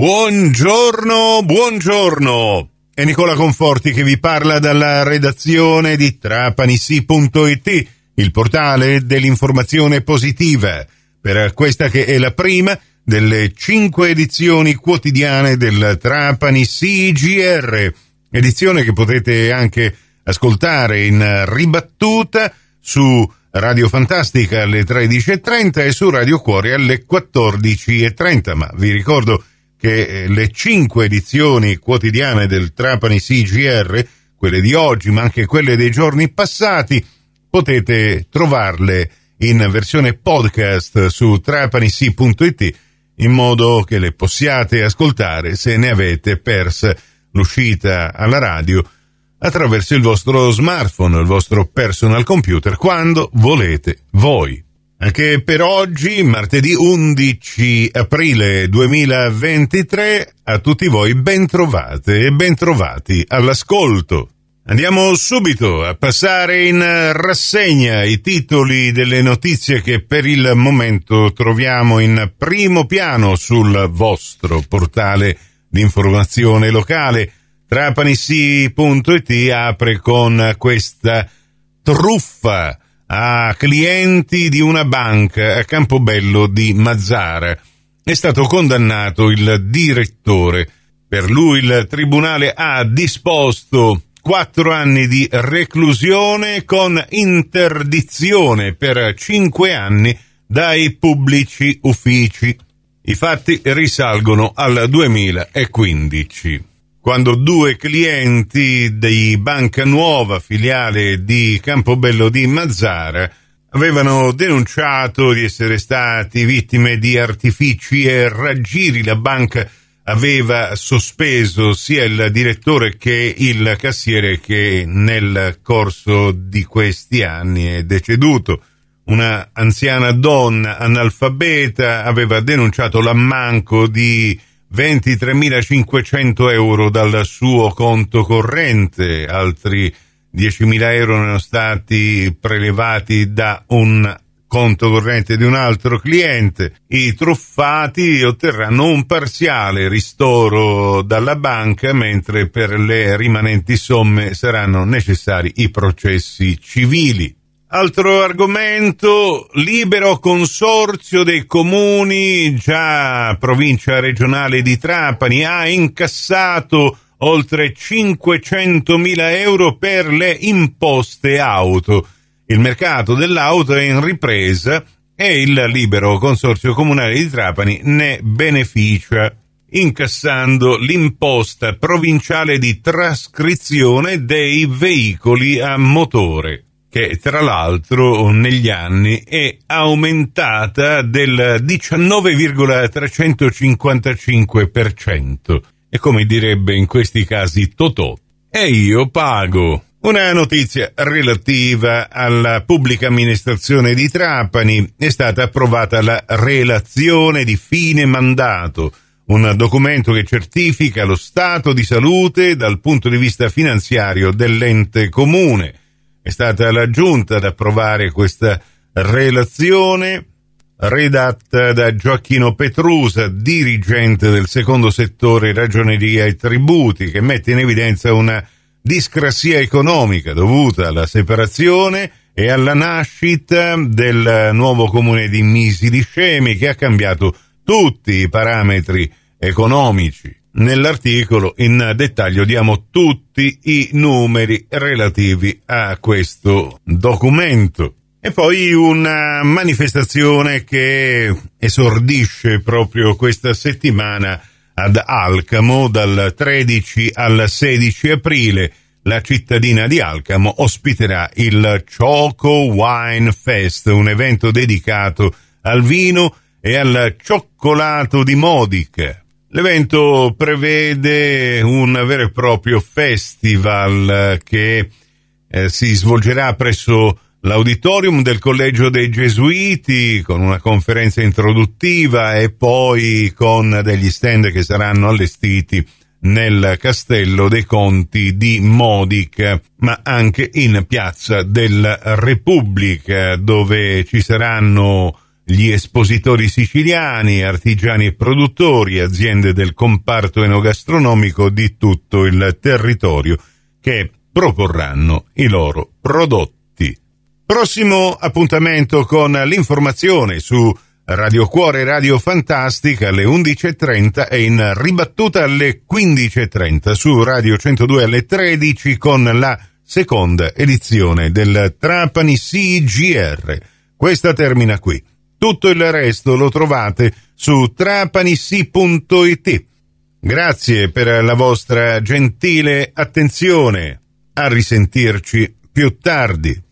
Buongiorno, buongiorno. È Nicola Conforti che vi parla dalla redazione di trapanisi.it, il portale dell'informazione positiva, per questa che è la prima delle cinque edizioni quotidiane del Trapani CGR, edizione che potete anche ascoltare in ribattuta su Radio Fantastica alle 13.30 e su Radio Cuore alle 14.30, ma vi ricordo che eh, le cinque edizioni quotidiane del Trapani CGR, quelle di oggi ma anche quelle dei giorni passati, potete trovarle in versione podcast su trapanisi.it in modo che le possiate ascoltare se ne avete persa l'uscita alla radio attraverso il vostro smartphone, il vostro personal computer, quando volete voi. Anche per oggi, martedì 11 aprile 2023, a tutti voi bentrovate e bentrovati all'ascolto. Andiamo subito a passare in rassegna i titoli delle notizie che per il momento troviamo in primo piano sul vostro portale di informazione locale. Trapanissi.it apre con questa truffa a clienti di una banca a Campobello di Mazzara. È stato condannato il direttore. Per lui il tribunale ha disposto quattro anni di reclusione con interdizione per cinque anni dai pubblici uffici. I fatti risalgono al 2015 quando due clienti di Banca Nuova, filiale di Campobello di Mazzara, avevano denunciato di essere stati vittime di artifici e raggiri. La banca aveva sospeso sia il direttore che il cassiere che nel corso di questi anni è deceduto. Una anziana donna analfabeta aveva denunciato l'ammanco di 23.500 euro dal suo conto corrente, altri 10.000 euro erano stati prelevati da un conto corrente di un altro cliente. I truffati otterranno un parziale ristoro dalla banca, mentre per le rimanenti somme saranno necessari i processi civili. Altro argomento, libero consorzio dei comuni, già provincia regionale di Trapani, ha incassato oltre 500.000 euro per le imposte auto. Il mercato dell'auto è in ripresa e il libero consorzio comunale di Trapani ne beneficia, incassando l'imposta provinciale di trascrizione dei veicoli a motore che tra l'altro negli anni è aumentata del 19,355% e come direbbe in questi casi Totò. E io pago. Una notizia relativa alla pubblica amministrazione di Trapani è stata approvata la relazione di fine mandato, un documento che certifica lo stato di salute dal punto di vista finanziario dell'ente comune è stata la giunta ad approvare questa relazione redatta da Gioacchino Petrusa, dirigente del secondo settore ragioneria e tributi, che mette in evidenza una discrasia economica dovuta alla separazione e alla nascita del nuovo comune di Misi di Scemi che ha cambiato tutti i parametri economici. Nell'articolo in dettaglio diamo tutti i numeri relativi a questo documento. E poi una manifestazione che esordisce proprio questa settimana ad Alcamo dal 13 al 16 aprile. La cittadina di Alcamo ospiterà il Choco Wine Fest, un evento dedicato al vino e al cioccolato di Modica. L'evento prevede un vero e proprio festival che eh, si svolgerà presso l'auditorium del Collegio dei Gesuiti con una conferenza introduttiva e poi con degli stand che saranno allestiti nel Castello dei Conti di Modica, ma anche in Piazza della Repubblica, dove ci saranno gli espositori siciliani, artigiani e produttori, aziende del comparto enogastronomico di tutto il territorio che proporranno i loro prodotti. Prossimo appuntamento con l'informazione su Radio Cuore Radio Fantastica alle 11.30 e in ribattuta alle 15.30 su Radio 102 alle 13 con la seconda edizione del Trapani CGR. Questa termina qui. Tutto il resto lo trovate su trapanissi.it. Grazie per la vostra gentile attenzione. A risentirci più tardi.